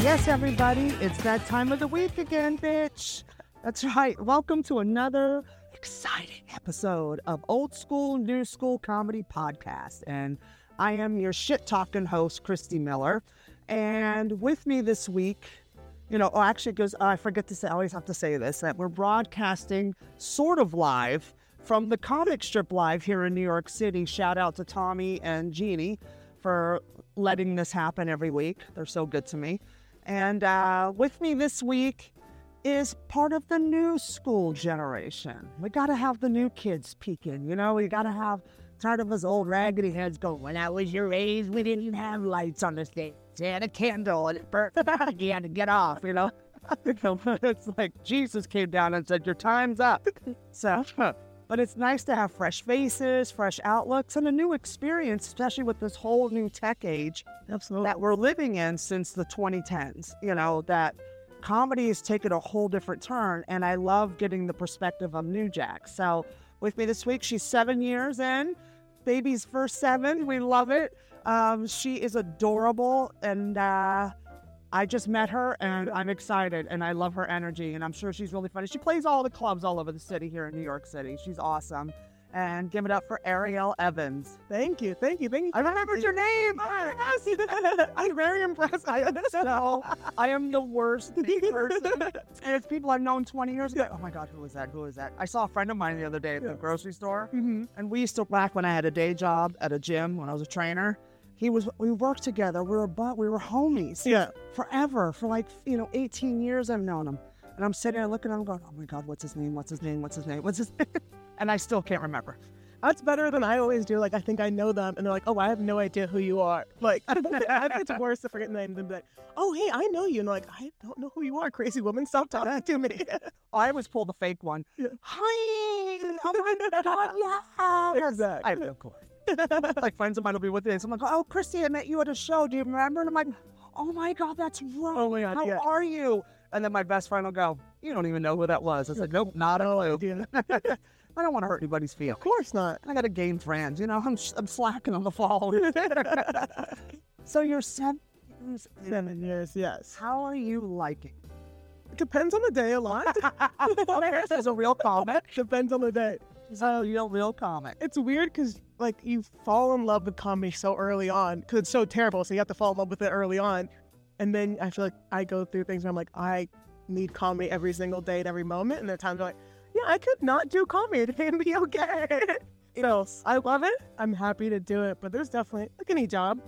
Yes, everybody, it's that time of the week again, bitch. That's right. Welcome to another exciting episode of Old Skool, New Skool Comedy Podcast. And I am your shit talking host, Christy Iller. And with me this week, you know, oh, actually, goes, oh, I forget to say, I always have to say this, that we're broadcasting sort of live from the comic strip live here in New York City. Shout out to Tommy and Jeannie for letting this happen every week. They're so good to me. And uh, with me this week is part of the new school generation. We got to have the new kids peeking, you know, we got to have tired of us old raggedy heads going, when I was your age, we didn't have lights on the stage. You had a candle and it burnt. you had to get off, you know? it's like Jesus came down and said, Your time's up. So, but it's nice to have fresh faces, fresh outlooks, and a new experience, especially with this whole new tech age Absolutely. that we're living in since the 2010s. You know, that comedy has taken a whole different turn, and I love getting the perspective of New Jack. So, with me this week, she's seven years in, baby's first seven. We love it. Um, she is adorable, and uh, I just met her, and I'm excited, and I love her energy, and I'm sure she's really funny. She plays all the clubs all over the city here in New York City. She's awesome. And give it up for Ariel Evans. Thank you, thank you, thank you. I remembered your name. I'm very impressed. I know. I am the worst person. And it's people I've known 20 years ago. Oh my God, who is that? Who is that? I saw a friend of mine the other day at the grocery store. Mm-hmm. And we used to, back when I had a day job at a gym when I was a trainer, he was, we worked together. We were, but we were homies Yeah. forever. For like, you know, 18 years I've known him. And I'm sitting there looking at him going, oh my God, what's his name? What's his name? What's his name? What's his name? and I still can't remember. That's better than I always do. Like, I think I know them, and they're like, oh, I have no idea who you are. Like, I think it's worse to forget the name than be like, oh, hey, I know you. And like, I don't know who you are, crazy woman. Stop talking to me. I always pull the fake one. Yeah. Hi. Oh my God. Yeah. Exactly. I of course. like friends of mine will be with me. and I'm like, oh, Christy, I met you at a show. Do you remember? And I'm like, oh my God, that's right. Oh my God, How yeah. are you? And then my best friend will go, you don't even know who that was. I said, nope, not at all. I don't want to hurt anybody's feelings. of course not. I got to gain friends. You know, I'm, I'm slacking on the fall. so you're seven years. Seven years, yes. How are you liking? It depends on the day a lot. this is a real comment. depends on the day. It's a real, real comment. It's weird because like you fall in love with comedy so early on because it's so terrible. So you have to fall in love with it early on, and then I feel like I go through things where I'm like I need comedy every single day at every moment, and there are times I'm like, yeah, I could not do comedy and be okay. so I love it. I'm happy to do it, but there's definitely like any job,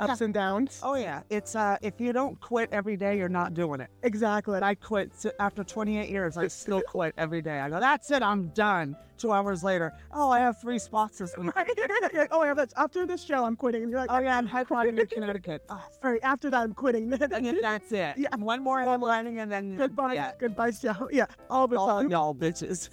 ups and downs. Oh yeah, it's uh, if you don't quit every day, you're not doing it. Exactly. I quit so after 28 years. I still quit every day. I go, that's it, I'm done. Two hours later, oh, I have three spots this week. You're like, oh yeah, after this show I'm quitting. And you're like, Oh yeah, I'm headlining in Connecticut. oh, sorry, after that I'm quitting. And then that's it. Yeah. One more headlining and then goodbye, Yeah. goodbye show. Yeah, all the all y'all bitches.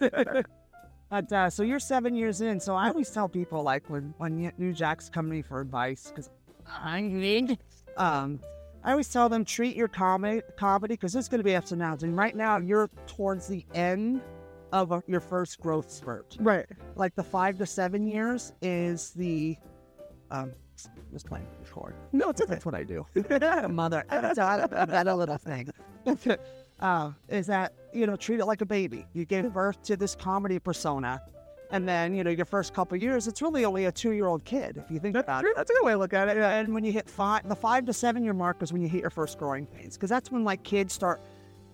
but uh, so you're seven years in. So I always tell people like when when new jacks come to me for advice because I. Um, I always tell them treat your comedy comedy because it's going to be ups and downs. And right now you're towards the end of a, your first growth spurt. Right. Like the five to seven years is the um. Just playing record. No, it's okay. That's what I do. Mother, that a little thing. uh, is that you know treat it like a baby. You gave birth to this comedy persona, and then you know your first couple years, it's really only a two-year-old kid if you think That's about true. it. That's a good way to look at it. And when you hit five, the five to seven-year mark is when you hit your first growing pains, because that's when like kids start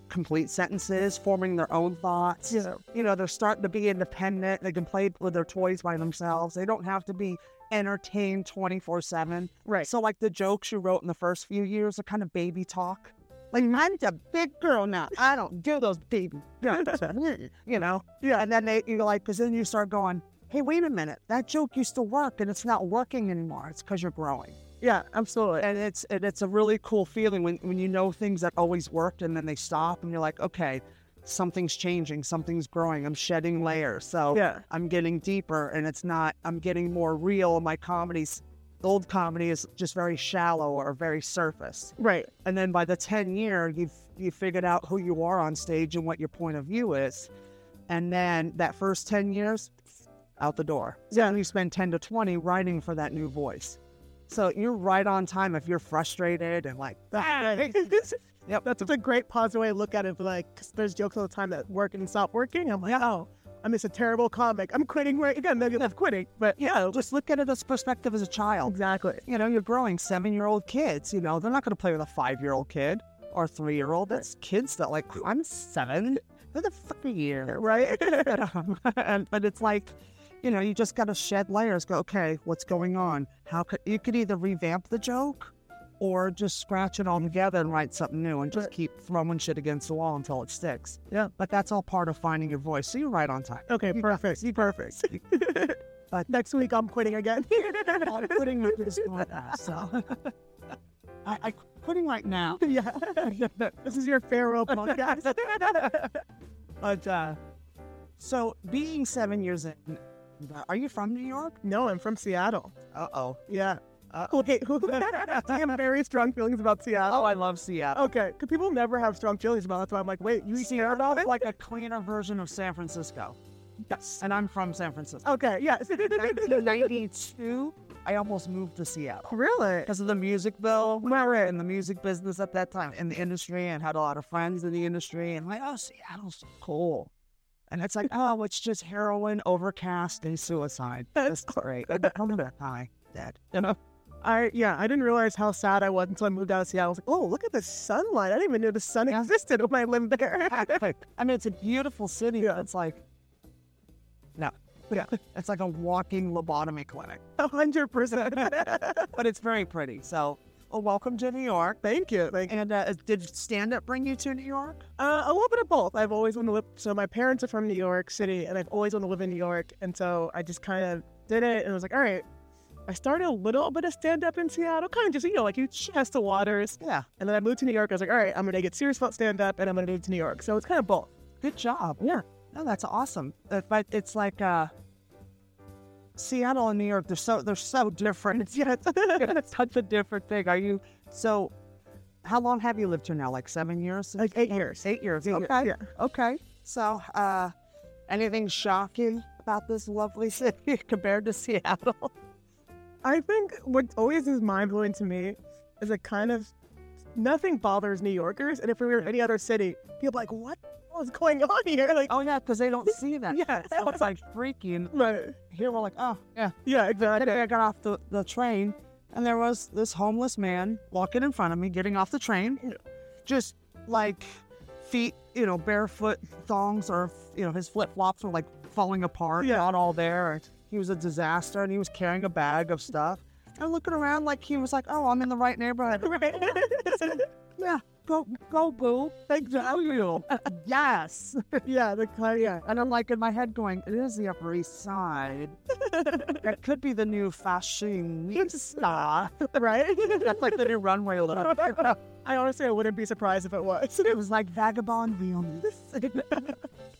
complete sentences, forming their own thoughts. Yeah. You know, they're starting to be independent. They can play with their toys by themselves. They don't have to be entertained 24 7. Right. So, like the jokes you wrote in the first few years are kind of baby talk. Like, I'm a big girl now. I don't do those baby you know? Yeah. And then they, you're like, because then you start going, hey, wait a minute. That joke used to work and it's not working anymore. It's because you're growing. Yeah, absolutely. And it's and it's a really cool feeling when, when you know things that always worked and then they stop and you're like, okay, something's changing, something's growing. I'm shedding layers. So Yeah. I'm getting deeper and it's not I'm getting more real. My comedies old comedy is just very shallow or very surface. Right. And then by the 10 year, you've you figured out who you are on stage and what your point of view is. And then that first 10 years, out the door. So then you spend 10 to 20 writing for that new voice. So you're right on time if you're frustrated and like, "Ah, yep, that's a great positive way to look at it. But like, 'cause there's jokes all the time that work and stop working. I'm like, oh, I'm just a terrible comic. I'm quitting right again. Maybe I'm quitting, but yeah, just look at it as perspective as a child. exactly. You know, you're growing seven year old kids. You know, they're not going to play with a five year old kid or three year old. That's kids that, like, I'm seven. Who the fuck are you? Right? and, but it's like, you know, you just got to shed layers. Go, okay, what's going on? How could you could either revamp the joke or just scratch it all together and write something new and just keep throwing shit against the wall until it sticks. Yeah. But that's all part of finding your voice. So you're right on time. okay, perfect. You perfect. But next week I'm quitting again. I'm quitting this podcast. So I, I quitting right now. yeah. this is your farewell podcast. But uh, so being seven years in, are you from New York? no, I'm from Seattle. Uh oh. Yeah. Uh, wait, who? I have very strong feelings about Seattle. Oh, I love Seattle. Okay, because people never have strong feelings about it. So I'm like, wait, you Seattle is like a cleaner version of San Francisco. Yes. And I'm from San Francisco. Okay, yes. 1992, I almost moved to Seattle really? because of the music bill. We were in the music business at that time, in the industry, and had a lot of friends in the industry. And like, oh, Seattle's cool. And it's like, oh, it's just heroin, overcast, and suicide. That's great. Hi, Dad. You know? I yeah, I didn't realize how sad I was until I moved out of Seattle. I was like, oh, look at the sunlight. I didn't even know the sun existed when I lived there. I mean, it's a beautiful city. Yeah. It's like, no. Yeah. It's like a walking lobotomy clinic, A hundred percent. but it's very pretty. So, well, welcome to New York. Thank you. Thank you. And uh, did stand up bring you to New York? Uh, a little bit of both. I've always wanted to live. So my parents are from New York City, and I've always wanted to live in New York. And so I just kind of did it, and was like, all right. I started a little bit of stand up in Seattle, kind of just you know like you test the waters. Yeah. And then I moved to New York. I was like, all right, I'm gonna get serious about stand up, and I'm gonna move to New York. So it's kind of both. Good job. Yeah. No, that's awesome. Uh, But it's like uh, Seattle and New York. They're so they're so different. It's, yeah, it's, such a different thing. Are you so? How long have you lived here now? Like seven years? Like eight years. Eight years. Eight okay. years, Okay. So, uh, anything shocking about this lovely city compared to Seattle? I think what always is mind blowing to me is a kind of nothing bothers New Yorkers, and if we were in any other city, people are like, what was going on here? Like, Oh yeah, because they don't see that. yeah, So it's like freaking. right. Here we're like, oh yeah. yeah, exactly. I got off the, the train, and there was this homeless man walking in front of me, getting off the train, just like feet, you know, barefoot thongs, or you know, his flip flops were like falling apart, Yeah. not all there. He was a disaster, and he was carrying a bag of stuff. And looking around like he was like, "Oh, I'm in the right neighborhood." Yeah, go, go, boo. exactly. Uh, uh, yes. Yeah, the. Yeah, And I'm like in my head going, it is the Upper East Side. that could be the new fashionista. right. That's like the new runway look. I honestly, I wouldn't be surprised if it was. It was like vagabond realness.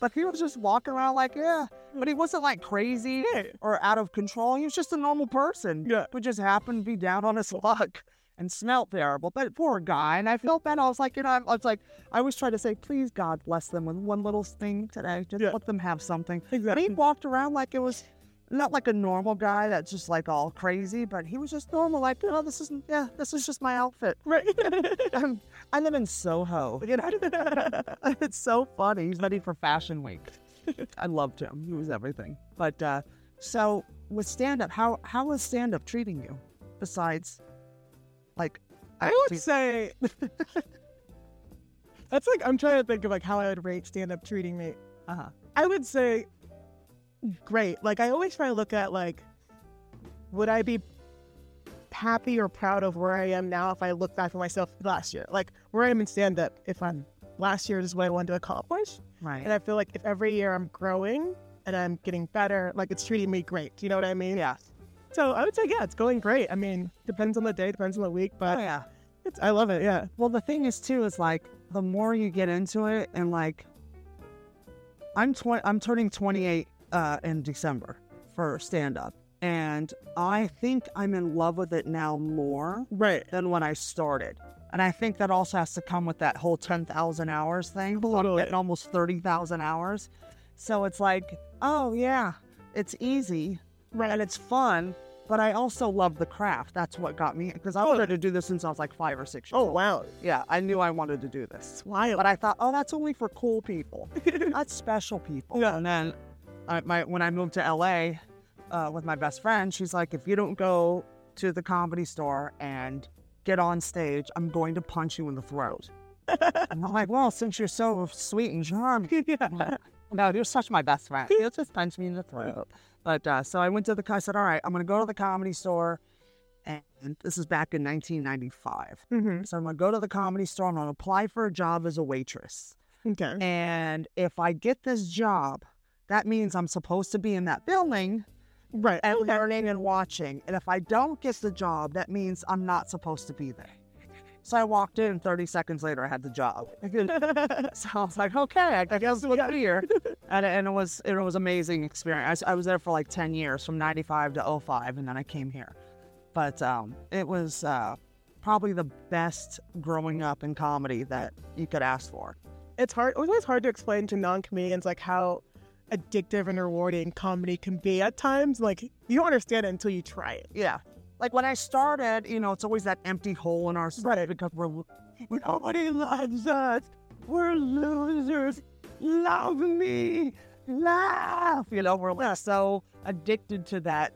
but he was just walking around like, yeah. But he wasn't like crazy Yeah. or out of control. He was just a normal person Yeah. who just happened to be down on his luck and smelled terrible. But poor guy. And I felt bad. I was like, you know, I was like, I always try to say, please, God bless them with one little thing today. Just Yeah. let them have something. But Exactly. he walked around like it was not like a normal guy that's just like all crazy, but he was just normal. Like, you know, this isn't, yeah, this is just my outfit. Right. I'm, I live in Soho. You know, it's so funny. He's ready for Fashion Week. I loved him. He was everything. But uh, so with stand up, how how is stand up treating you? Besides, like, I would say that's like I'm trying to think of like how I would rate stand up treating me. uh-huh. I would say great. Like I always try to look at like would I be happy or proud of where I am now if I look back at myself last year? Like where I am in stand up if I'm last year is what I wanted to accomplish. right. And I feel like if every year I'm growing and I'm getting better, like it's treating me great. Do you know what I mean? yeah. So I would say yeah, it's going great. I mean, depends on the day, depends on the week, Oh, but yeah. it's I love it, yeah. Well, the thing is too is like the more you get into it, and like I'm twenty, I'm turning 28 uh, in December for stand up, and I think I'm in love with it now more Right. than when I started. And I think that also has to come with that whole 10,000 hours thing. I'm Totally. getting almost 30,000 hours. So it's like, oh, yeah, it's easy Right. and it's fun, but I also love the craft. That's what got me because I Oh. wanted to do this since I was like five or six years Oh old. wow. Yeah, I knew I wanted to do this. Wild. But I thought, oh, that's only for cool people. not special people. Yeah. And then I, my, when I moved to LA uh, with my best friend, she's like, if you don't go to the comedy store and get on stage, I'm going to punch you in the throat. and I'm like, well, since you're so sweet and charming, no, you're such my best friend. You'll just punch me in the throat. But uh, so I went to the, I said, all right, I'm going to go to the comedy store. And this is back in 1995. Mhm. So I'm going to go to the comedy store. I'm going to apply for a job as a waitress. Okay. And if I get this job, that means I'm supposed to be in that building Right. and Okay. learning and watching. And if I don't get the job, that means I'm not supposed to be there. So I walked in, 30 seconds later, I had the job. So I was like, okay, I guess we're here. And, and it was it was amazing experience. I, I was there for like 10 years, from 95 to 05, and then I came here. But um, it was uh, probably the best growing up in comedy that you could ask for. it's hard. It was always hard to explain to non-comedians like how addictive and rewarding comedy can be at times. Like you don't understand it until you try it. Yeah. Like when I started, you know, it's always that empty hole in our soul because we're nobody loves us. We're losers. Love me. Laugh. You know, we're so addicted to that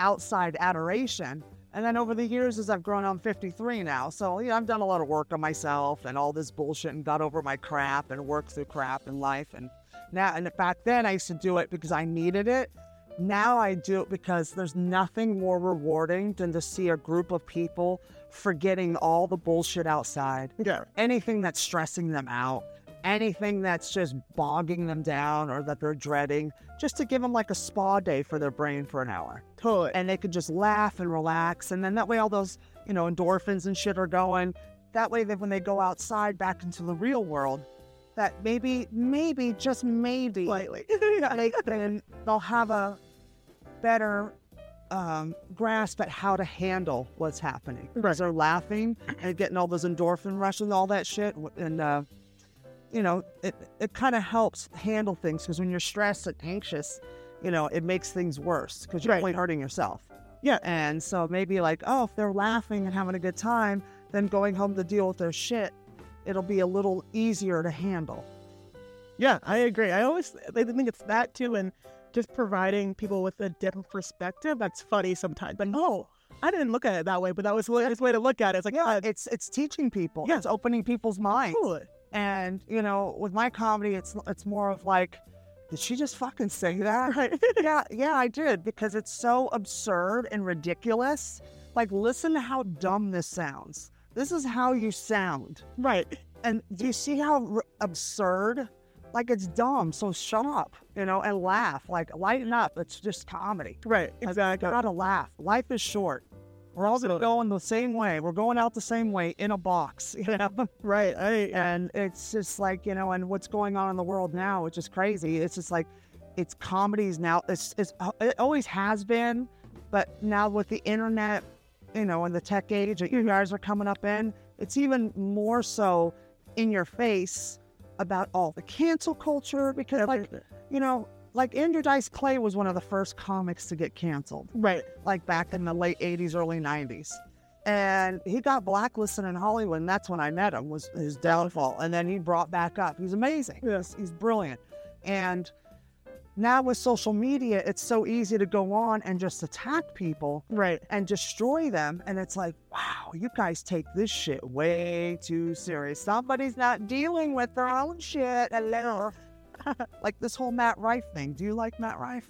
outside adoration. And then over the years, as I've grown, I'm 53 now. So, you know, I've done a lot of work on myself and all this bullshit and got over my crap and worked through crap in life. And now, and back then I used to do it because I needed it. Now I do it because there's nothing more rewarding than to see a group of people forgetting all the bullshit outside, Yeah. anything that's stressing them out, anything that's just bogging them down or that they're dreading, just to give them like a spa day for their brain for an hour. Totally. And they could just laugh and relax. And then that way, all those, you know, endorphins and shit are going. That way, that when they go outside back into the real world, that maybe, maybe, just maybe, Slightly. they, then they'll have a better um, grasp at how to handle what's happening. Right. Because they're laughing and getting all those endorphin rushes and all that shit. And, uh, you know, it, it kind of helps handle things because when you're stressed and anxious, you know, it makes things worse because you're Right. only hurting yourself. Yeah. And so maybe like, oh, if they're laughing and having a good time, then going home to deal with their shit, it'll be a little easier to handle. Yeah, I agree. I always I think it's that too, and just providing people with a different perspective. That's funny sometimes. But no, I didn't look at it that way. But that was the way to look at it. It's like yeah, It's it's teaching people. Yeah. It's opening people's minds. cool. And you know, with my comedy, it's it's more of like, did she just fucking say that? Right. yeah, yeah, I did because it's so absurd and ridiculous. Like, listen to how dumb this sounds. This is how you sound. right. And do you see how r- absurd? Like it's dumb. So shut up, you know, and laugh. Like lighten up. It's just comedy. Right. Like, Exactly. You gotta laugh. Life is short. We're all gonna go in the same way. We're going out the same way in a box. You know? Right. I And it's just like, you know, and what's going on in the world now, which is crazy. It's just like, it's comedies now. It's, it's uh, it always has been, but now with the internet, you know, and the tech age that you guys are coming up in, it's even more so in your face about all the cancel culture because, like, you know, like Andrew Dice Clay was one of the first comics to get canceled right. like back in the late 80s, early 90s. And he got blacklisted in Hollywood, and that's when I met him, was his downfall. And then he brought back up. He's amazing. Yes. He's brilliant. And now with social media, it's so easy to go on and just attack people Right. and destroy them. And it's like, wow, you guys take this shit way too serious. Somebody's not dealing with their own shit. Hello. like this whole Matt Rife thing. Do you like Matt Rife?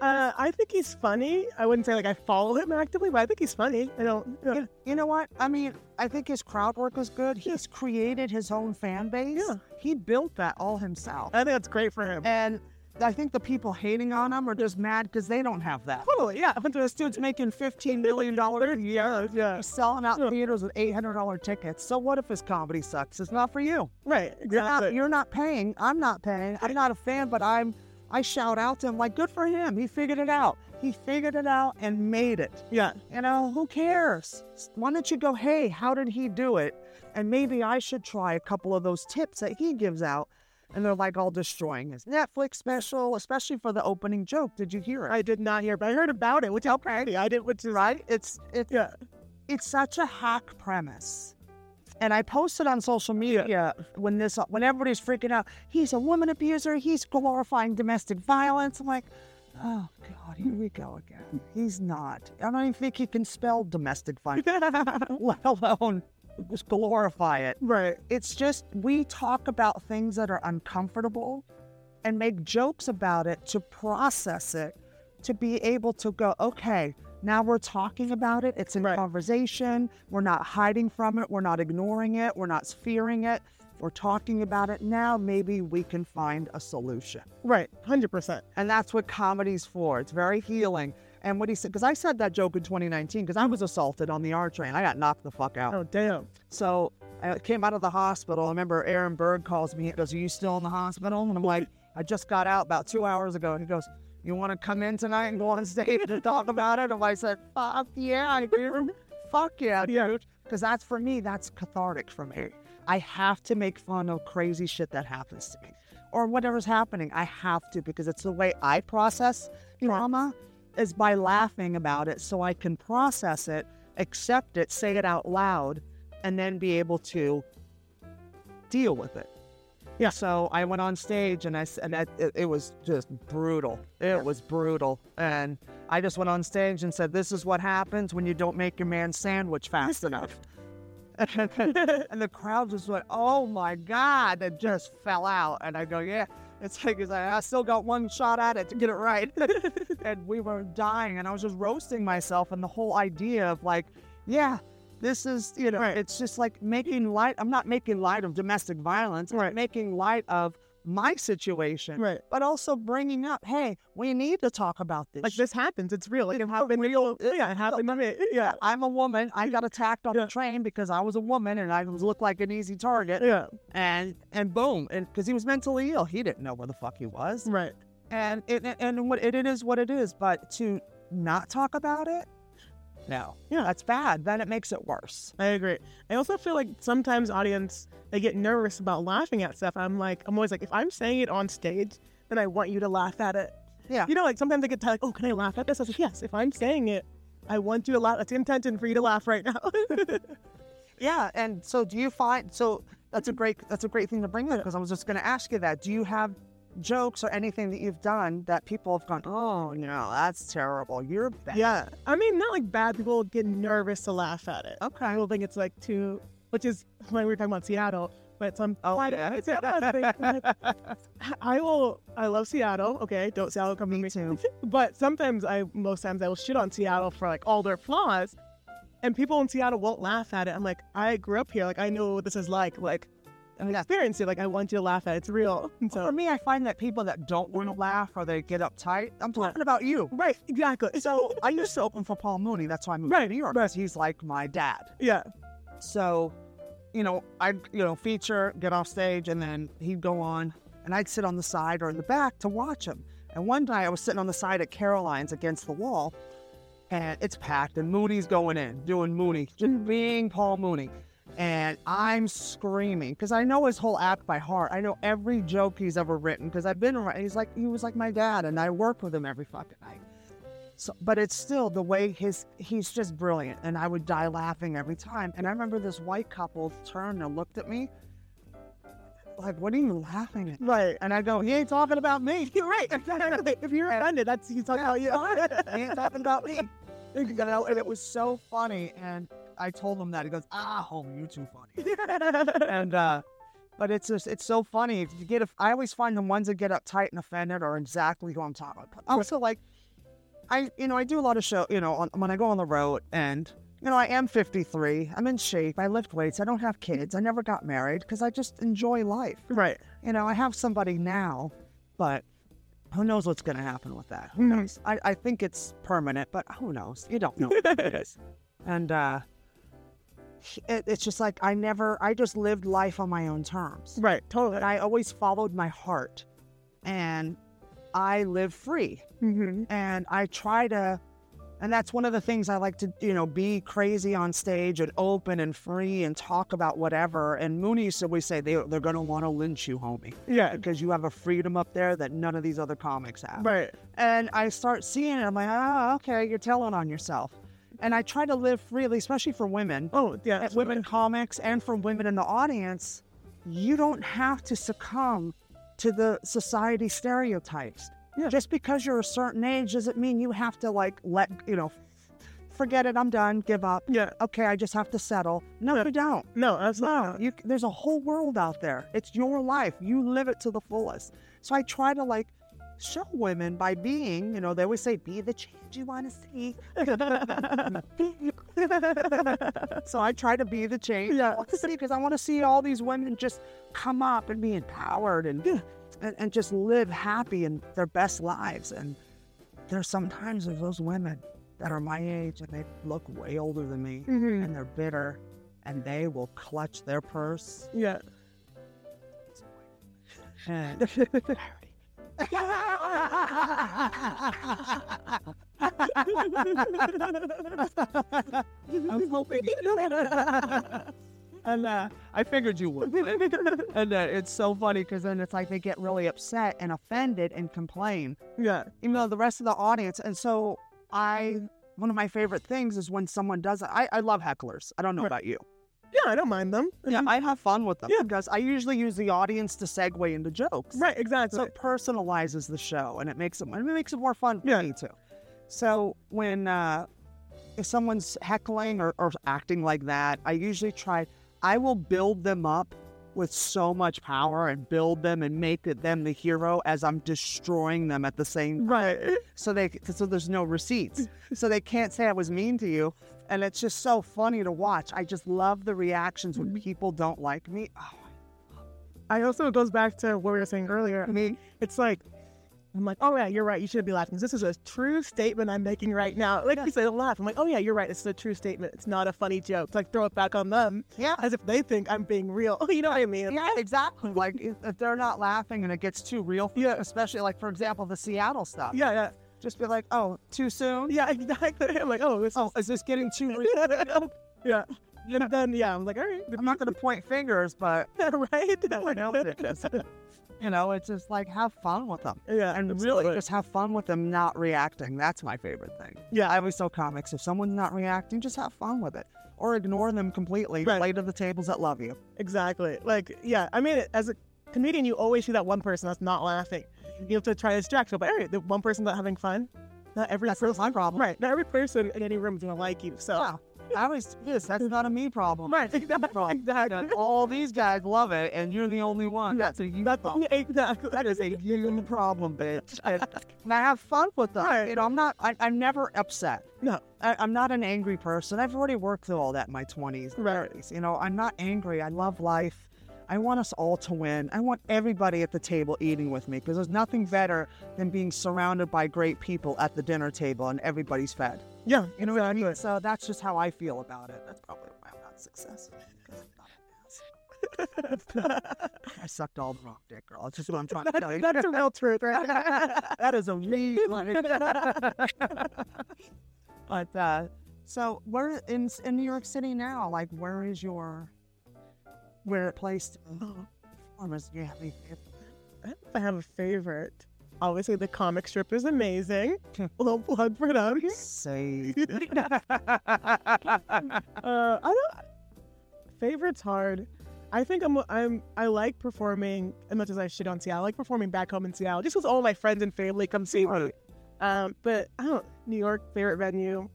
Uh, I think he's funny. I wouldn't say like I follow him actively, but I think he's funny. I don't. Yeah. You, you know what? I mean, I think his crowd work was good. He's created his own fan base. Yeah. He built that all himself. I think that's great for him. And I think the people hating on him are just mad because they don't have that. Totally. Yeah. But this dude's making $15 million a year. Yeah. Selling out Yeah. theaters with $800 tickets. So what if his comedy sucks? It's not for you. Right. You're not, Exactly. you're not paying. I'm not paying. I'm not a fan, but I'm. I shout out to him like, good for him. He figured it out. He figured it out and made it. Yeah. You know, who cares? Why don't you go, hey, how did he do it? And maybe I should try a couple of those tips that he gives out and they're like all destroying his Netflix special, especially for the opening joke. Did you hear it? I did not hear, it, but I heard about it, which okay. I didn't. Which is right? It's it's yeah. it's such a hack premise. And I posted on social media yeah. when this when everybody's freaking out. He's a woman abuser. He's glorifying domestic violence. I'm like, oh god, here we go again. He's not. I don't even think he can spell domestic violence, let alone just glorify it. Right. It's just we talk about things that are uncomfortable and make jokes about it to process it, to be able to go, okay, now we're talking about it. It's in Right. conversation. We're not hiding from it. We're not ignoring it. We're not fearing it. We're talking about it. Now maybe we can find a solution. Right. Hundred percent. And that's what comedy's for. It's very healing. And what he said, because I said that joke in 2019, because I was assaulted on the R train. I got knocked the fuck out. Oh damn. So I came out of the hospital. I remember Aaron Berg calls me. He goes, Are you still in the hospital? And I'm like, I just got out about two hours ago. He goes, You want to come in tonight and go on stage and talk about it? And I said, Fuck yeah, dude. Fuck yeah, Yeah. dude. Because that's for me, that's cathartic for me. I have to make fun of crazy shit that happens to me or whatever's happening. I have to because it's the way I process trauma is by laughing about it so I can process it, accept it, say it out loud, and then be able to deal with it. Yeah. So I went on stage and I and I, it, it was just brutal. It was brutal, and I just went on stage and said, "This is what happens when you don't make your man sandwich fast enough." and the crowd just went, "Oh my god!" It just fell out, and I go, "Yeah." It's like, it's like I still got one shot at it to get it right, and we were dying, and I was just roasting myself, and the whole idea of like, yeah, this is you know, Right. it's just like making light. I'm not making light of domestic violence. I'm making light of my situation, Right. but also bringing up, hey, we need to talk about this. Like this happens. It's real. It it happened. real- Yeah, it happened me. Yeah. I'm a woman. I got attacked on Yeah. the train because I was a woman and I was looked like an easy target. Yeah. And and boom, and because he was mentally ill, he didn't know where the fuck he was. Right. And it and- and what it, it is what it is. But to not talk about it, no, Yeah. that's bad. Then it makes it worse. I agree. I also feel like sometimes audience they get nervous about laughing at stuff. I'm like, I'm always like, if I'm saying it on stage, then I want you to laugh at it. Yeah. You know, like sometimes they get like, oh, can I laugh at this? I was like, yes. If I'm saying it, I want you to laugh. It's the intention for you to laugh right now. Yeah. And so, do you find so that's a great that's a great thing to bring up because I was just going to ask you that. Do you have jokes or anything that you've done that people have gone, oh no, that's terrible. You're bad. yeah. I mean, not like bad people get nervous to laugh at it. Okay. I don't think it's like too, which is when we were talking about Seattle. But some, Oh, why- yeah. it's. I will. I love Seattle. Okay, don't Seattle come to Me me. too. But sometimes I, most times I will shit on Seattle for like all their flaws, and people in Seattle won't laugh at it. I'm like, I grew up here. Like I know what this is like. Like I experienced it. Like I want you to laugh at it. It's real. And For me, I find that people that don't want to laugh or they get uptight, I'm talking about you. right, exactly. So I used to open for Paul Mooney. That's why I moved Right, to New York. right. He's like my dad. Yeah, So, you know, I'd, you know, feature, get off stage, and then he'd go on, and I'd sit on the side or in the back to watch him. And one night I was sitting on the side at Caroline's against the wall, and it's packed, and Mooney's going in, doing Mooney, just being Paul Mooney. And I'm screaming because I know his whole act by heart. I know every joke he's ever written because I've been around. He's like he was like my dad, and I work with him every fucking night. So, but it's still the way his he's just brilliant, and I would die laughing every time. And I remember this white couple turned and looked at me, like, "What are you laughing at?" right. And I go, "He ain't talking about me. You're right. Exactly. If you're offended, that's he's talking about you. he ain't talking about me." You know, and it was so funny. And I told him that. He goes, "Ah, home, you too funny." and uh, but it's just it's so funny. If you get, I always find the ones that get uptight and offended are exactly who I'm talking about. Also, like, I you know I do a lot of show. You know, on, when I go on the road, and you know I am 53. I'm in shape. I lift weights. I don't have kids. I never got married because I just enjoy life. right. You know, I have somebody now, but who knows what's going to happen with that? Who knows? I, I think it's permanent, but who knows? You don't know. And uh, it, it's just like I never, I just lived life on my own terms. Right. Totally. And I always followed my heart and I live free. hmm And I try to And that's one of the things I like to, you know, be crazy on stage and open and free and talk about whatever. And Mooney used to always say they, they're going to want to lynch you, homie, Yeah. because you have a freedom up there that none of these other comics have. Right. And I start seeing it. I'm like, oh, okay, you're telling on yourself. And I try to live freely, especially for women, Oh, yeah. at women comics, and for women in the audience. You don't have to succumb to the society stereotypes. Yeah. Just because you're a certain age doesn't mean you have to like let you know, forget it. I'm done. Give up. Yeah. Okay, I just have to settle. No, Yeah. you don't. No, that's No, not. you, there's a whole world out there. It's your life. You live it to the fullest. So I try to like show women by being, you know, they always say, be the change you want to see. so I try to be the change Yeah. I want to see because I want to see all these women just come up and be empowered and, and, and just live happy in their best lives. And there's sometimes there's those women that are my age and they look way older than me Mhm. and they're bitter and they will clutch their purse Yeah. and I was hoping. and uh, I figured you would. and uh, it's so funny because then it's like they get really upset and offended and complain, Yeah. even though the rest of the audience. And so I, one of my favorite things is when someone does it. I, I love hecklers. I don't know Right. about you. Yeah, I don't mind them. Yeah, I have fun with them Yeah. because I usually use the audience to segue into jokes. Right, exactly. So it personalizes the show and it makes it it makes it more fun for Yeah. me too. So when uh, if someone's heckling or, or acting like that, I usually try. I will build them up with so much power and build them and make them the hero as I'm destroying them at the same. right. So they so there's no receipts, so they can't say I was mean to you. And it's just so funny to watch. I just love the reactions when mm-hmm. people don't like me. Oh, I also it goes back to what we were saying earlier. I mm-hmm. mean, it's like I'm like, oh yeah, you're right. You should be laughing. This is a true statement I'm making right now. Like you say, laugh. I'm like, oh yeah, you're right. This is a true statement. It's not a funny joke. It's like throw it back on them yeah, as if they think I'm being real. you know what I mean? Yeah, exactly. Like if they're not laughing and it gets too real, for Yeah. especially like for example the Seattle stuff. Yeah, yeah, Just be like, oh, too soon. yeah, exactly. I'm like, oh, this Oh, is this getting too real? yeah. And then yeah, I'm like, all right, I'm not going to point fingers, but right? what else it is? You know, it's just like have fun with them. Yeah, And absolutely. really just have fun with them not reacting. That's my favorite thing. Yeah. I always tell comics if someone's not reacting, just have fun with it. Or ignore them completely. Right. Play to the tables that love you. Exactly. Like, yeah, I mean, as a comedian, you always see that one person that's not laughing. You have to try to distract. So, but hey, the one person not having fun, not every That's person, my problem. right? Not every person in any room is gonna like you. So, Wow. I always yes, that's not a me problem. right, exactly, exactly. All these guys love it, and you're the only one. That's a you That's problem. exactly. That is a you problem, bitch. And, and I have fun with them. Right. You know, I'm not. I, I'm never upset. No, I, I'm not an angry person. I've already worked through all that in my 20s, Right. 30s. You know, I'm not angry. I love life. I want us all to win. I want everybody at the table eating with me because there's nothing better than being surrounded by great people at the dinner table and everybody's fed. Yeah, You know what I mean? So that's just how I feel about it. That's probably why I'm not successful. I sucked all the wrong dick, girl. That's just what I'm trying to tell you. that's a real truth, right? that is a me. but uh, so we're in in New York City now. Like, where is your where place to perform? Is you have any I don't if I have a favorite. Obviously, the comic strip is amazing. Little plug for them. say? Uh, I don't. Favorite's hard. I think I'm. I'm. I like performing as much as I shit on Seattle. I like performing back home in Seattle, just because all my friends and family come see me. Um, but I don't. New York favorite venue.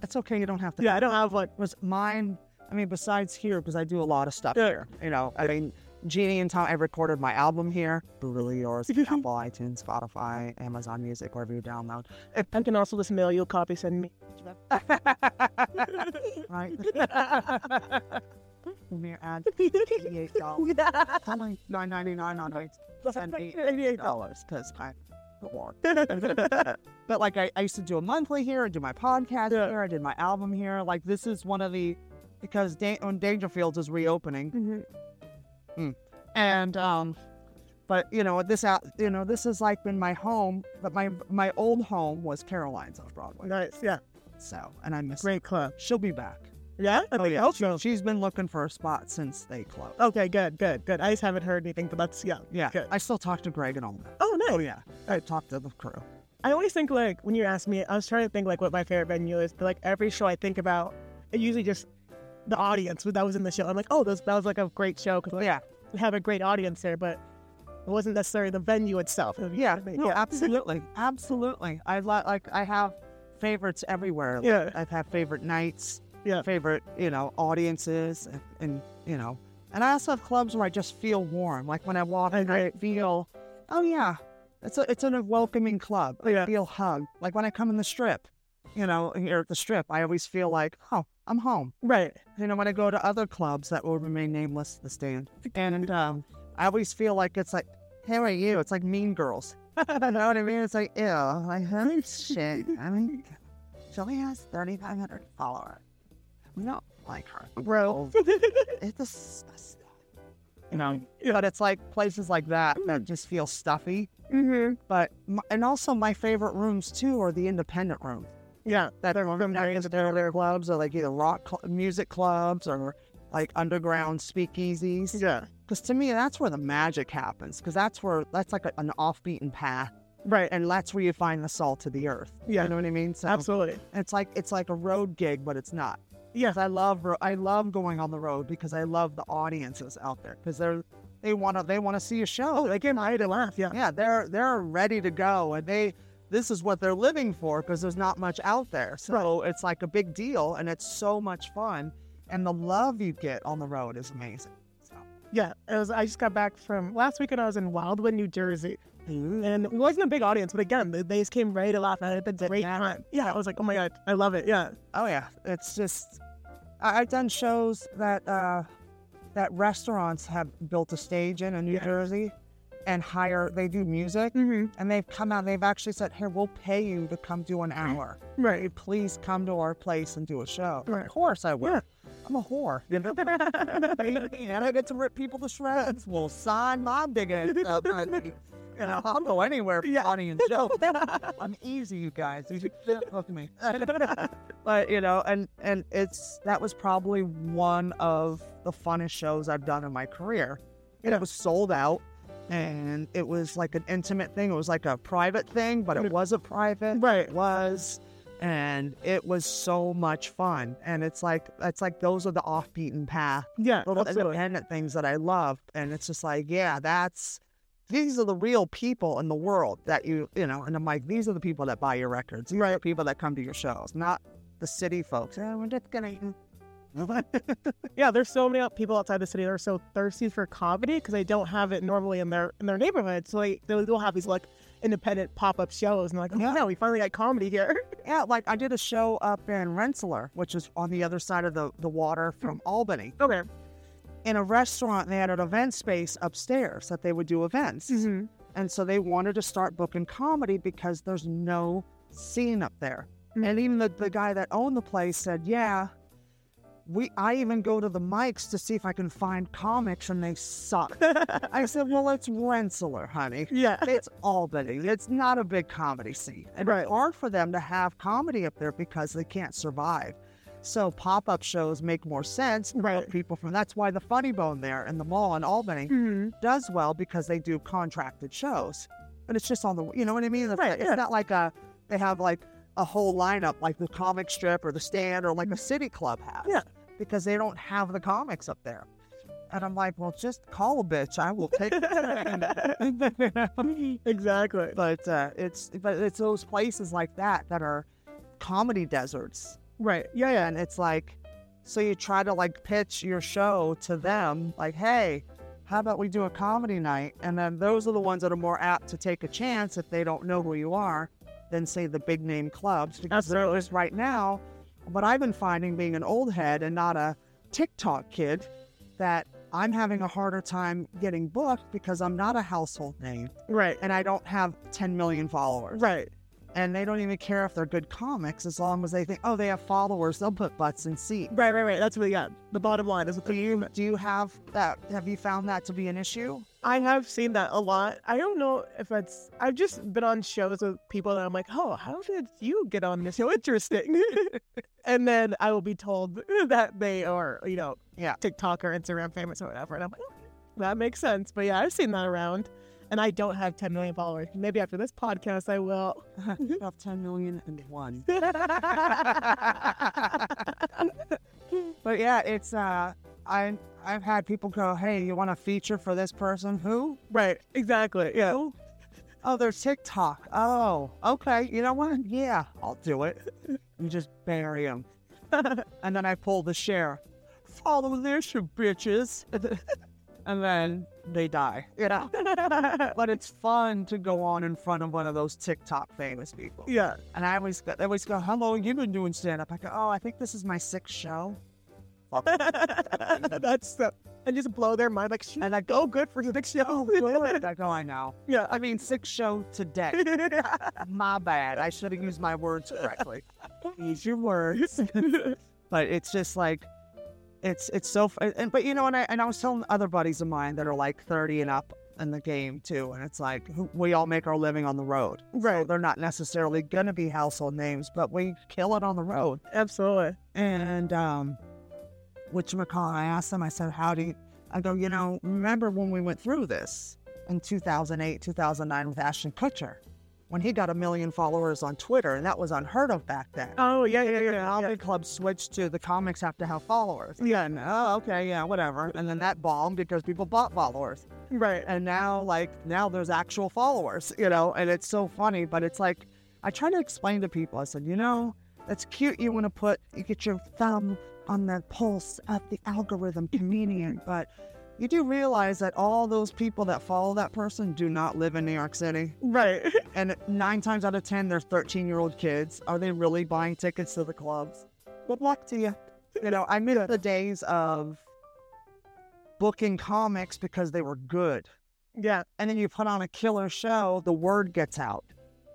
That's okay. You don't have to. Yeah, I don't have one. was mine. I mean, besides here, because I do a lot of stuff Yeah. here. You know, I mean, Jeannie and Tom. I recorded my album here. Brutally yours. Apple, iTunes, Spotify, Amazon Music, wherever you download. I can also just mail you a copy. Send me. right. Premier ad. Eighty-eight dollars. Nine ninety nine on it. Send me eighty-eight dollars because I. But like I, I used to do a monthly here, I do my podcast Yeah. here, I did my album here. Like this is one of the because da- when Dangerfields is reopening, mm-hmm. Mhm. and um, But you know, this out, you know, this is like been my home, but my my old home was Caroline's off Broadway. Nice. Yeah. So, and I miss. Great club. She'll be back. Yeah. Oh yeah, She, she's been looking for a spot since they closed. Okay. Good. Good. Good. I just haven't heard anything, but that's yeah. yeah, good. I still talk to Greg and all that. Oh no. Oh yeah, I talk to the crew. I always think like when you ask me, I was trying to think like what my favorite venue is, but like every show I think about, it usually just the audience that was in the show. I'm like, oh, those, that was like a great show because Yeah, we have a great audience there, but it wasn't necessarily the venue itself. It was- yeah, yeah, absolutely, absolutely. I li- like I have favorites everywhere. Yeah. I've had favorite nights. Yeah. favorite, you know, audiences and, and you know, and I also have clubs where I just feel warm. Like when I walk in, I feel, oh yeah, it's a it's a welcoming club. I Yeah. feel hugged. Like when I come in the strip, you know, here at the strip, I always feel like, oh, I'm home. Right. You know, when I go to other clubs that will remain nameless, the stand, and um, I always feel like it's like, how are you? It's like Mean Girls. you know what I mean? It's like, ew, I hate shit. I mean, Shelly has 3,500 followers. We don't like her. Bro. It's disgusting. You know, but it's like places like that that just feel stuffy. mm-hmm. But m- and also my favorite rooms too are the independent rooms. Yeah. That are from their clubs or like either rock cl- music clubs or like underground speakeasies. Yeah. Because to me, that's where the magic happens. Because that's where that's like a, an off-beaten path, Right. and that's where you find the salt of the earth. Yeah. you know what I mean. So Absolutely. it's like it's like a road gig, but it's not. Yes, I love ro- I love going on the road because I love the audiences out there because they're they want to they want to see a show. Oh, they get high to laugh. Yeah. Yeah, they're they're ready to go, and they this is what they're living for because there's not much out there. So it's like a big deal, and it's so much fun, and the love you get on the road is amazing. So. Yeah. It was, I just got back from last weekend. I was in Wildwood, New Jersey. And it wasn't a big audience, but again, they, they just came ready to laugh. And I had a great Yeah. time. Yeah. I was like, oh my God, I love it. Yeah. Oh yeah, it's just I- I've done shows that uh, that restaurants have built a stage in in New Yeah. Jersey, and hire they do music, Mm-hmm. and they've come out. They've actually said, "Here, we'll pay you to come do an hour. Right. Please come to our place and do a show." Right. Of course I will. Yeah. I'm a whore. And I get to rip people to shreds. Well, sign my big ass up. You know, I'll go anywhere for Yeah. funny and joke. I'm easy, you guys. You look at me. but you know, and and it's that was probably one of the funnest shows I've done in my career. And it was sold out, and it was like an intimate thing. It was like a private thing, but it wasn't private. Right. It was, and it was so much fun. And it's like it's like those are the off beaten path Yeah. little Absolutely. independent things that I love. And it's just like, yeah, that's these are the real people in the world that you you know. And I'm like, these are the people that buy your records. These are the people that come to your shows, not the city folks. Yeah, we're just gonna. Mm, Yeah, there's so many people outside the city that are so thirsty for comedy because they don't have it normally in their in their neighborhood. So they they will have these like independent pop up shows and like, oh Yeah. yeah, we finally got comedy here. yeah, like I did a show up in Rensselaer, which is on the other side of the the water from Albany. okay. In a restaurant, they had an event space upstairs that they would do events. Mm-hmm. And so they wanted to start booking comedy because there's no scene up there. Mm. And even the, the guy that owned the place said, Yeah, we I even go to the mics to see if I can find comics and they suck. I said, Well, it's Rensselaer, honey. Yeah. It's Albany. It's not a big comedy scene. And Right. it's hard for them to have comedy up there because they can't survive. So pop up shows make more sense. Right. People from that's why the Funny Bone there in the mall in Albany Mm-hmm. does well because they do contracted shows. But it's just on the, you know what I mean? It's, Right, it's yeah. not like a, they have like a whole lineup like the comic strip or the stand or like a city club has. Yeah. Because they don't have the comics up there. And I'm like, well, just call a bitch. I will take it. exactly. but uh, it's but it's those places like that that are comedy deserts. Right. Yeah. Yeah. And it's like, so you try to like pitch your show to them, like, hey, how about we do a comedy night? And then those are the ones that are more apt to take a chance if they don't know who you are than say the big name clubs. Because there is right now, what I've been finding being an old head and not a TikTok kid, that I'm having a harder time getting booked because I'm not a household name Right. and I don't have 10 million followers. Right. And they don't even care if they're good comics as long as they think, oh, they have followers. They'll put butts in seats. Right, right, right. That's what yeah. The bottom line is what Do you do you have that? Have you found that to be an issue? I have seen that a lot. I don't know if it's. I've just been on shows with people that I'm like, oh, how did you get on this show? Interesting. and then I will be told that they are, you know, Yeah. TikTok or Instagram famous or whatever. And I'm like, "Oh, that makes sense. But yeah, I've seen that around. And I don't have 10 million followers. Maybe after this podcast, I will. You have ten million and one. But yeah, it's uh, I I've had people go, hey, you want a feature for this person? Who? right, exactly. Yeah. Who? Oh, they're TikTok. Oh, okay. You know what? Yeah, I'll do it. You just bury them, and then I pull the share. Follow this, you bitches. and then they die. You know. but it's fun to go on in front of one of those TikTok famous people. yeah. And I always go, they always go, "Hello, you've been doing stand up." I go, "Oh, I think this is my sixth show." That's the. And just blow their mind like, And I go, oh, good for six shows. Oh, I go, "I know." yeah. I mean, six show today. My bad. I should have used my words correctly. Use your words. but it's just like, it's it's so. And but you know, and I and I was telling other buddies of mine that are like thirty and up in the game too, and it's like we all make our living on the road. So Right. they're not necessarily gonna be household names, but we kill it on the road. Absolutely. And um, which McCall, I asked them, I said, how do you, I go, you know, remember when we went through this in 2008, 2009 with Ashton Kutcher, when he got a million followers on Twitter, and that was unheard of back then. Oh, yeah, yeah, yeah. Now yeah. the club switched to the comics have to have followers. Yeah. And, oh, okay, yeah, whatever. And then that bombed because people bought followers. Right. And now, like, now there's actual followers, you know, and it's so funny, but it's like, I try to explain to people, I said, you know, it's cute you want to put, you get your thumb on the pulse of the algorithm comedian, but you do realize that all those people that follow that person do not live in New York City. Right. And nine times out of 10, they're 13 year old kids. Are they really buying tickets to the clubs? Good luck to you. You know, I miss the days of booking comics because they were good Yeah. and then you put on a killer show, the word gets out.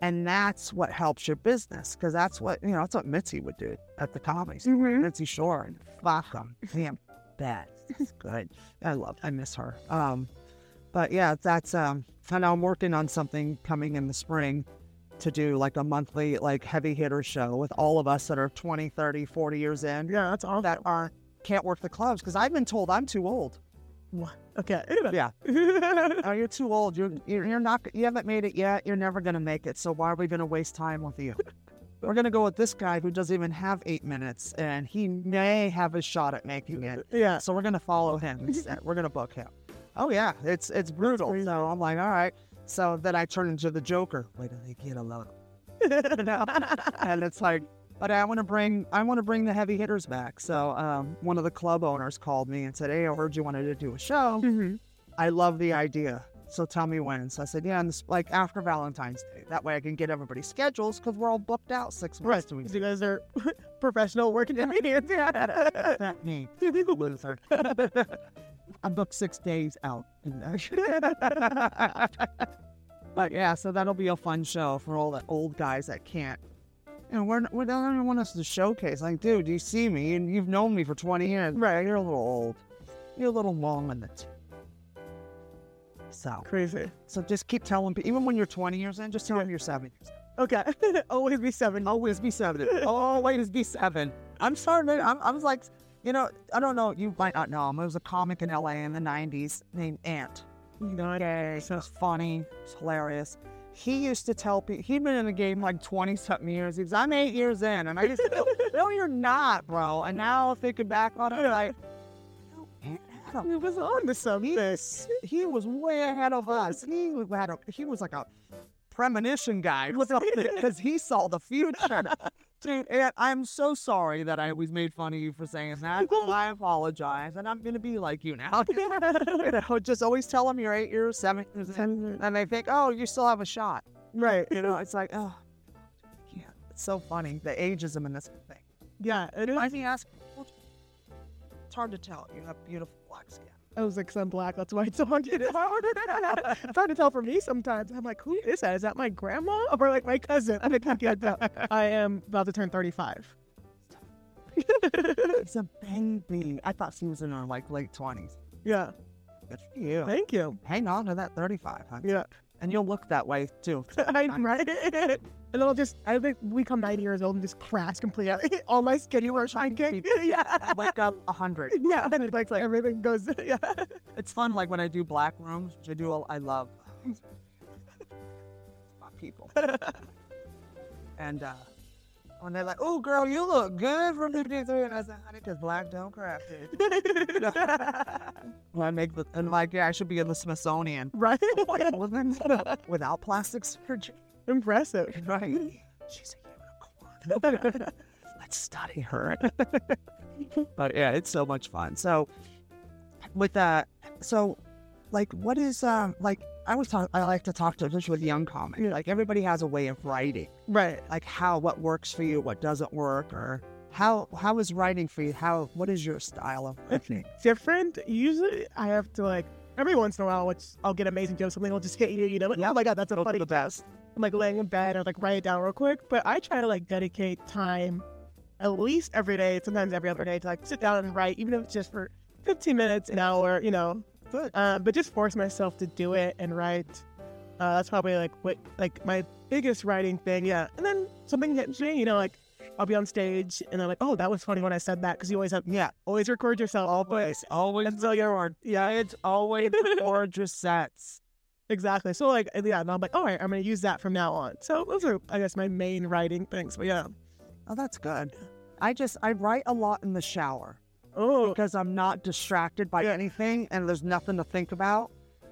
And that's what helps your business because that's what, you know, that's what Mitzi would do at the comedies. Mm-hmm. Mitzi Shore and fuck them. Damn, bad. It's good. I love, I miss her. Um, but yeah, that's, um, and I'm working on something coming in the spring to do like a monthly, like heavy hitter show with all of us that are 20, 30, 40 years in Yeah, that's awesome. that aren't, can't work the clubs because I've been told I'm too old. What? Okay. Yeah. Oh, you're too old. You're, you're you're not. You haven't made it yet. You're never gonna make it. So why are we gonna waste time with you? We're gonna go with this guy who doesn't even have eight minutes, and he may have a shot at making it. yeah. So we're gonna follow him. We're gonna book him. Oh yeah, it's it's brutal. So I'm like, all right. So then I turn into the Joker. Wait they get alone. and it's like, but I want to bring I want to bring the heavy hitters back. So um, one of the club owners called me and said, hey, I heard you wanted to do a show. hmm I love the idea. So tell me when. So I said, yeah, and this, like after Valentine's Day. That way I can get everybody's schedules because we're all booked out six months to You guys are professional working comedians. Yeah. Not me. Loser. I booked six days out. but yeah, so that'll be a fun show for all the old guys that can't. You know, we're, we don't even want us to showcase. Like, dude, you see me and you've known me for 20 years. Right. You're a little old. You're a little long in the tooth. So, Crazy. so just keep telling people, even when you're 20 years in, just tell them you're seven years. Okay. Always be seven. Always be seven. Always be seven. I'm starting to, I'm, I was like, you know, I don't know, you might not know him. There was a comic in LA in the 90s named Ant. Okay. So it's funny, it's hilarious. He used to tell people, he'd been in the game like 20 something years. He goes, I'm eight years in. And I just, no, no, you're not, bro. And now thinking back on it, like, He was on to something. He's, he was way ahead of us. He had a, he was like a premonition guy because he saw the future. Dude, and I'm so sorry that I always made fun of you for saying that. I apologize, and I'm gonna be like you now. you know, just always tell them you're eight years, seven years, and they think, oh, you still have a shot. Right. You know, it's like, oh, yeah, it's so funny the ageism in this thing. Yeah. It is. I me ask, it's hard to tell. You have beautiful black skin. I was like, 'cause I'm black. That's why it's so hard to tell. it's hard to tell for me sometimes. I'm like, who is that? Is that my grandma or like my cousin? I can't get that. I am about to turn 35. It's a baby. I thought she was in her like late twenties. Yeah. Good for you. Thank you. Hang on to that thirty-five, huh? Yeah. And you'll look that way too. I'm right. And I'll just, I think we come 90 years old and just crash completely. All my skinny shine cake. yeah. Wake up a hundred. Yeah. And it's like, like everything goes, yeah. It's fun, like when I do black rooms, which I do. I love my people, and uh, when they're like, "Oh, girl, you look good from '53," and I said, "Honey, because black don't craft it." When I make the and like, yeah, I should be in the Smithsonian right? without plastic surgery. Impressive. Right? She's a unicorn. Let's study her. but yeah, it's so much fun. So with that, so like, what is um like? I always talk. I like to talk to just with young comics. Like everybody has a way of writing. Right. Like how what works for you, what doesn't work, or how how is writing for you? How what is your style of writing? Different. Usually I have to like, every once in a while, which I'll get amazing jokes, something will just hit you, you know, like, oh my God, that's a funny the best. I'm like laying in bed or like write it down real quick. But I try to like dedicate time at least every day, sometimes every other day to like sit down and write, even if it's just for 15 minutes, an hour, you know. Good. Uh, but just force myself to do it and write. Uh, that's probably like what like my biggest writing thing. Yeah. And then something hits me, you know, like I'll be on stage and I'm like, oh, that was funny when I said that because you always have Yeah, always record yourself. always, always. So you're Yeah, it's always gorgeous sets. exactly. So like yeah, and I'm like, all right, I'm gonna use that from now on. So those are I guess my main writing things. But yeah. Oh, that's good. I just I write a lot in the shower Oh, because I'm not distracted by Yeah. anything and there's nothing to think about.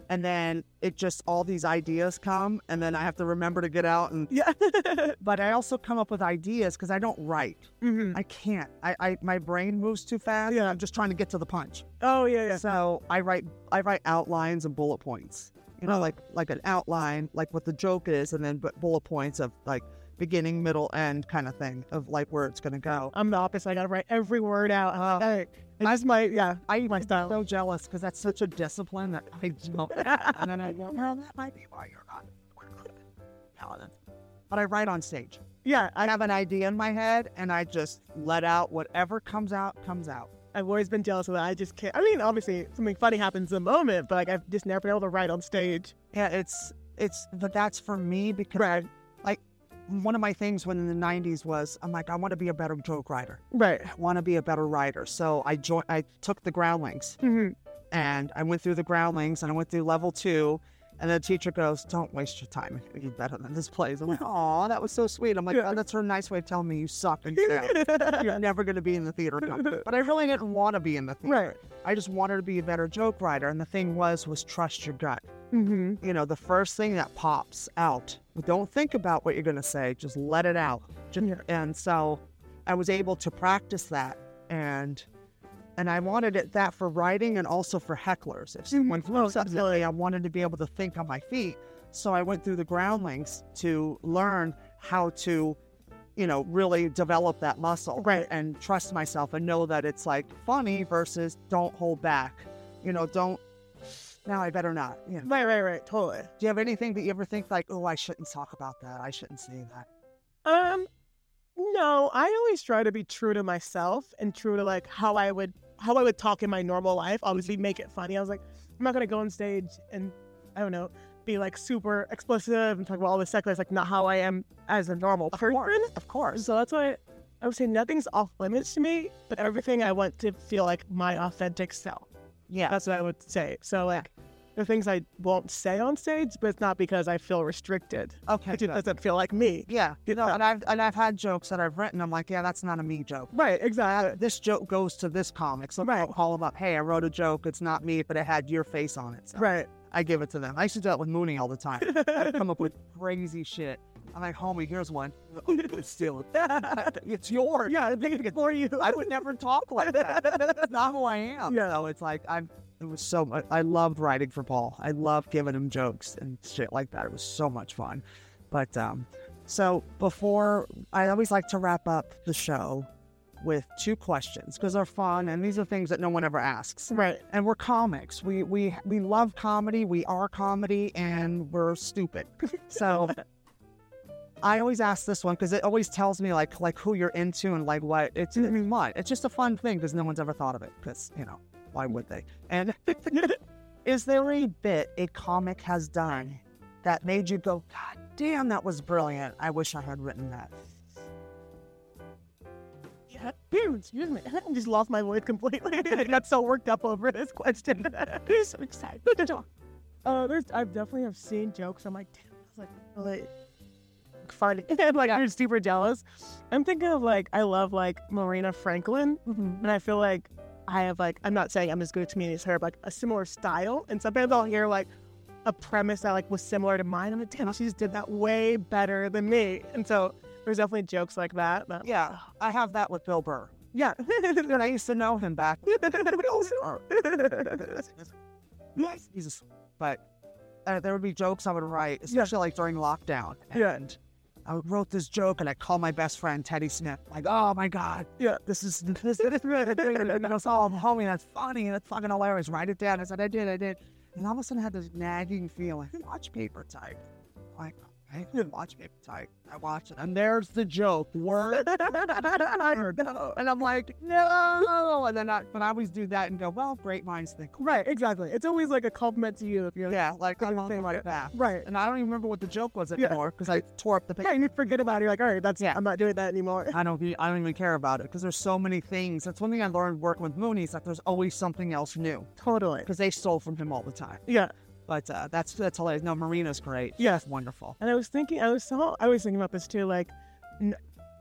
And then it just all these ideas come and then I have to remember to get out and yeah. but I also come up with ideas because I don't write. hmm I can't. I, I my brain moves too fast. Yeah. I'm just trying to get to the punch. Oh yeah, yeah. So I write I write outlines and bullet points. You know, like like an outline, like what the joke is, and then bullet points of like beginning, middle, end kind of thing of like where it's gonna go. I'm the opposite. I gotta write every word out. Oh. Hey, it's just my yeah. I eat my I'm style. so jealous because that's such a discipline that I don't. and then I go, well, that might be why you're not talented. But I write on stage. yeah, I I, have an idea in my head, and I just let out whatever comes out. Comes out. I've always been jealous of that. I just can't. I mean, obviously something funny happens in the moment, but like I've just never been able to write on stage. Yeah, it's it's but that's for me because like one of my things when in the '90s was I'm like I want to be a better joke writer. Right. I want to be a better writer. So I joined. I took the Groundlings hmm and I went through the Groundlings and I went through level two. And the teacher goes, "Don't waste your time. You're better than this place." I'm like, "Oh, that was so sweet." I'm like, oh, "That's her nice way of telling me you suck and. You're never going to be in the theater." company." But I really didn't want to be in the theater. right. I just wanted to be a better joke writer. And the thing was, was trust your gut hmm you know, the first thing that pops out. Don't think about what you're going to say, just let it out. And so I was able to practice that and and I wanted it that for writing and also for hecklers. If mm-hmm. someone Oh, threw something at me, I wanted to be able to think on my feet. So I went through the groundlings to learn how to, you know, really develop that muscle Right. and trust myself and know that it's like funny versus don't hold back. You know, don't now I better not. You know. Right. Right. Right. Totally. Do you have anything that you ever think like, oh, I shouldn't talk about that. I shouldn't say that. Um, no, I always try to be true to myself and true to like how I would how I would talk in my normal life. Obviously, make it funny. I was like, I'm not gonna go on stage and I don't know, be like super explicit and talk about all this sex. It's like not how I am as a normal Of person. course. Of course. So that's why I would say nothing's off limits to me, but everything I want to feel like my authentic self. Yeah. That's what I would say. So like. The things I won't say on stage, but it's not because I feel restricted. Okay. It good. doesn't feel like me. Yeah. You know, and I've and I've had jokes that I've written. I'm like, yeah, that's not a me joke. Right, exactly. This joke goes to this comic. So Right. I'll call them up. Hey, I wrote a joke. It's not me, but it had your face on it. So Right. I give it to them. I used to do that with Mooney all the time. I'd come up with crazy shit. I'm like, homie, here's one. Steal it. it's yours. yeah, I think it's for you. I would never talk like that. That's not who I am. Yeah. So it's like I'm. It was so much. I loved writing for Paul. I loved giving him jokes and shit like that. It was so much fun. But um, so before I always like to wrap up the show with two questions because they're fun and these are things that no one ever asks. Right. And we're comics. We we we love comedy. We are comedy, and we're stupid. So I always ask this one because it always tells me like like who you're into and like what it's. I mean, what? It's just a fun thing because no one's ever thought of it. Because you know why would they? And is there a bit a comic has done that made you go, God damn, that was brilliant. I wish I had written that. Yeah. Excuse me. I just lost my voice completely. I got so worked up over this question. I'm so excited. Uh, there's, I definitely have seen jokes. I'm like, damn, that's like really funny. and like, I'm super jealous. I'm thinking of like, I love like Marina Franklin, and I feel like I have like, I'm not saying I'm as good at comedian as her, but like a similar style. And sometimes I'll hear like a premise that like was similar to mine. I'm like, damn, she just did that way better than me. And so there's definitely jokes like that. But Yeah, I have that with Bill Burr. yeah. and I used to know him back. Jesus, but uh, there would be jokes I would write, especially like during lockdown. Yeah. I wrote this joke, and I called my best friend Teddy Smith, like, "Oh my God, Yeah. this is this is really and I was, oh, homie, that's funny, that's fucking hilarious. Write it down." I said, "I did, I did," and all of a sudden I had this nagging feeling. Watch paper type, like. I didn't watch paper type. I watch it, and there's the joke. Word, and I'm like, no. And then I, but I always do that and go, well, great minds think. Right, exactly. It's always like a compliment to you if you're Yeah, like I'm Something like that. right. And I don't even remember what the joke was anymore because I tore up the Yeah, paper. and you forget about it. You're like, all right, that's Yeah. I'm not doing that anymore. I don't. I don't even care about it because there's so many things. That's one thing I learned working with Mooney is that there's always something else new Totally. because they stole from him all the time. Yeah. But uh, that's that's hilarious. No, Marina's great. Yes. wonderful. And I was thinking, I was so, I was thinking about this too. Like, n-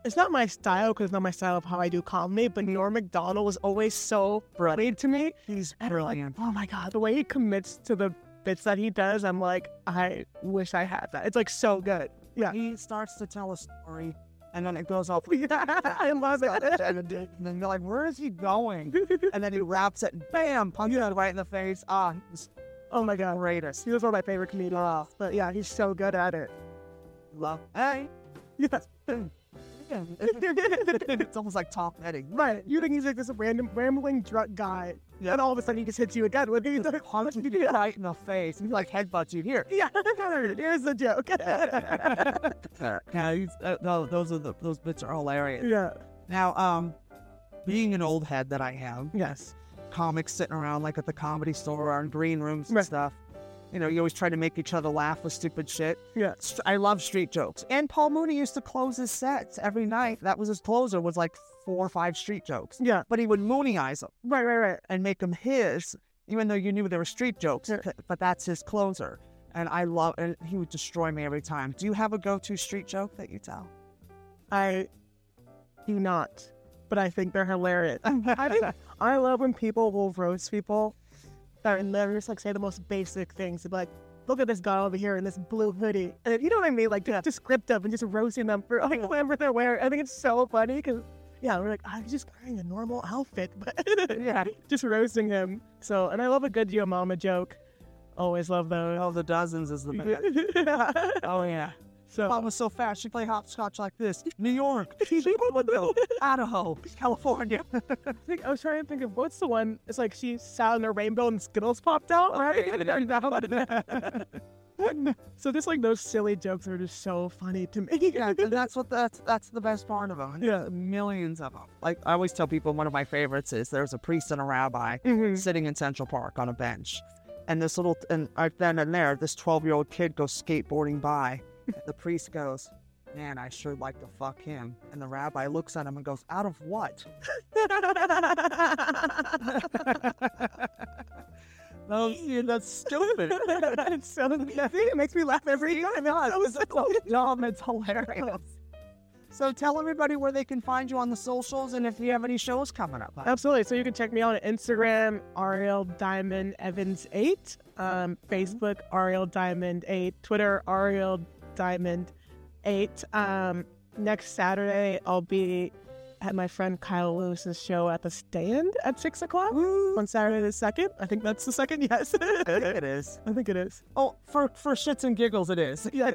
it's not my style because it's not my style of how I do comedy. But Norm Macdonald was always so brilliant to me. He's I'm like, brilliant. oh my god, the way he commits to the bits that he does, I'm like, I wish I had that. It's like so good. Yeah. He starts to tell a story, and then it goes off. I love it. and then they're like, where is he going? And then he wraps it, and bam, punches it right in the face. Ah, he's oh my god. greatest. He was one of my favorite comedians. But yeah, he's so good at it. Love. Hey. Yes. it's almost like Tom Petty. Right. You think he's like this random rambling drunk guy. Yeah. And all of a sudden he just hits you again with these Punch you right in the face. And he like headbutts you here. Yeah, here's the joke. Yeah, he's, uh, no, those are the those bits are hilarious. yeah. Now, um, being an old head that I am, Yes. Comics sitting around like at the comedy store or in green rooms and Right. stuff. You know, you always try to make each other laugh with stupid shit. Yeah. I love street jokes. And Paul Mooney used to close his sets every night. That was his closer, was like four or five street jokes. Yeah. But he would Mooneyise them Right, right, right. and make them his, even though you knew they were street jokes. But that's his closer. And I love, and he would destroy me every time. Do you have a go-to street joke that you tell? I do not, but I think they're hilarious. I I love when people will roast people that and they're just like say the most basic things. Like, look at this guy over here in this blue hoodie. And you know what I mean? Like just descriptive and just roasting them for like whatever they're wearing. I think it's so funny because yeah, we're like, I'm just wearing a normal outfit, but yeah. just roasting him. So and I love a good yo mama joke. Always love those. All the dozens is the best. oh, yeah. So was so fast. She played hopscotch like this. New York, Idaho, California. I think I was trying to think of what's the one. It's like she sat on a rainbow and Skittles popped out, right? so just like those silly jokes are just so funny to me. yeah, that's what that's that's the best part of them. Yeah. millions of them. Like I always tell people, one of my favorites is there's a priest and a rabbi Mhm. sitting in Central Park on a bench, and this little and right then and there, this 12 year old kid goes skateboarding by. The priest goes. Man, I sure like to fuck him. And the rabbi looks at him and goes, Out of what? No, yeah, that's stupid. it's so it makes me laugh every time. It was so dumb. It's hilarious. So tell everybody where they can find you on the socials and if you have any shows coming up. Absolutely. So you can check me out on Instagram, Ariel Diamond Evans eight, um, Facebook Ariel Diamond eight, Twitter Ariel Diamond eight. Um, next Saturday I'll be at my friend Kyle Lewis's show at the Stand at six o'clock on Saturday the second. I think that's the second. Yes, it is. I think it is. Oh, for for shits and giggles, it is. Yeah,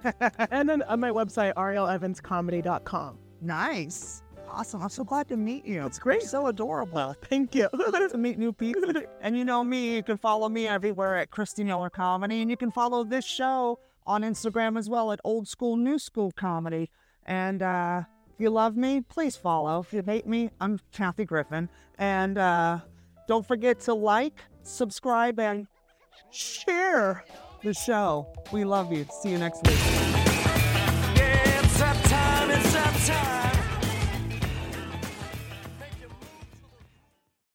and then on my website arielevanscomedy.com. nice. Awesome. I'm so glad to meet you. It's great. You're so adorable. Thank you. to meet new people. and you know me, you can follow me everywhere at Christy Iller Comedy, and you can follow this show on Instagram as well at Old Skool New Skool Comedy. And uh, if you love me, please follow. If you hate me, I'm Kathy Griffin. And uh, don't forget to like, subscribe, and share the show. We love you. See you next week. Yeah,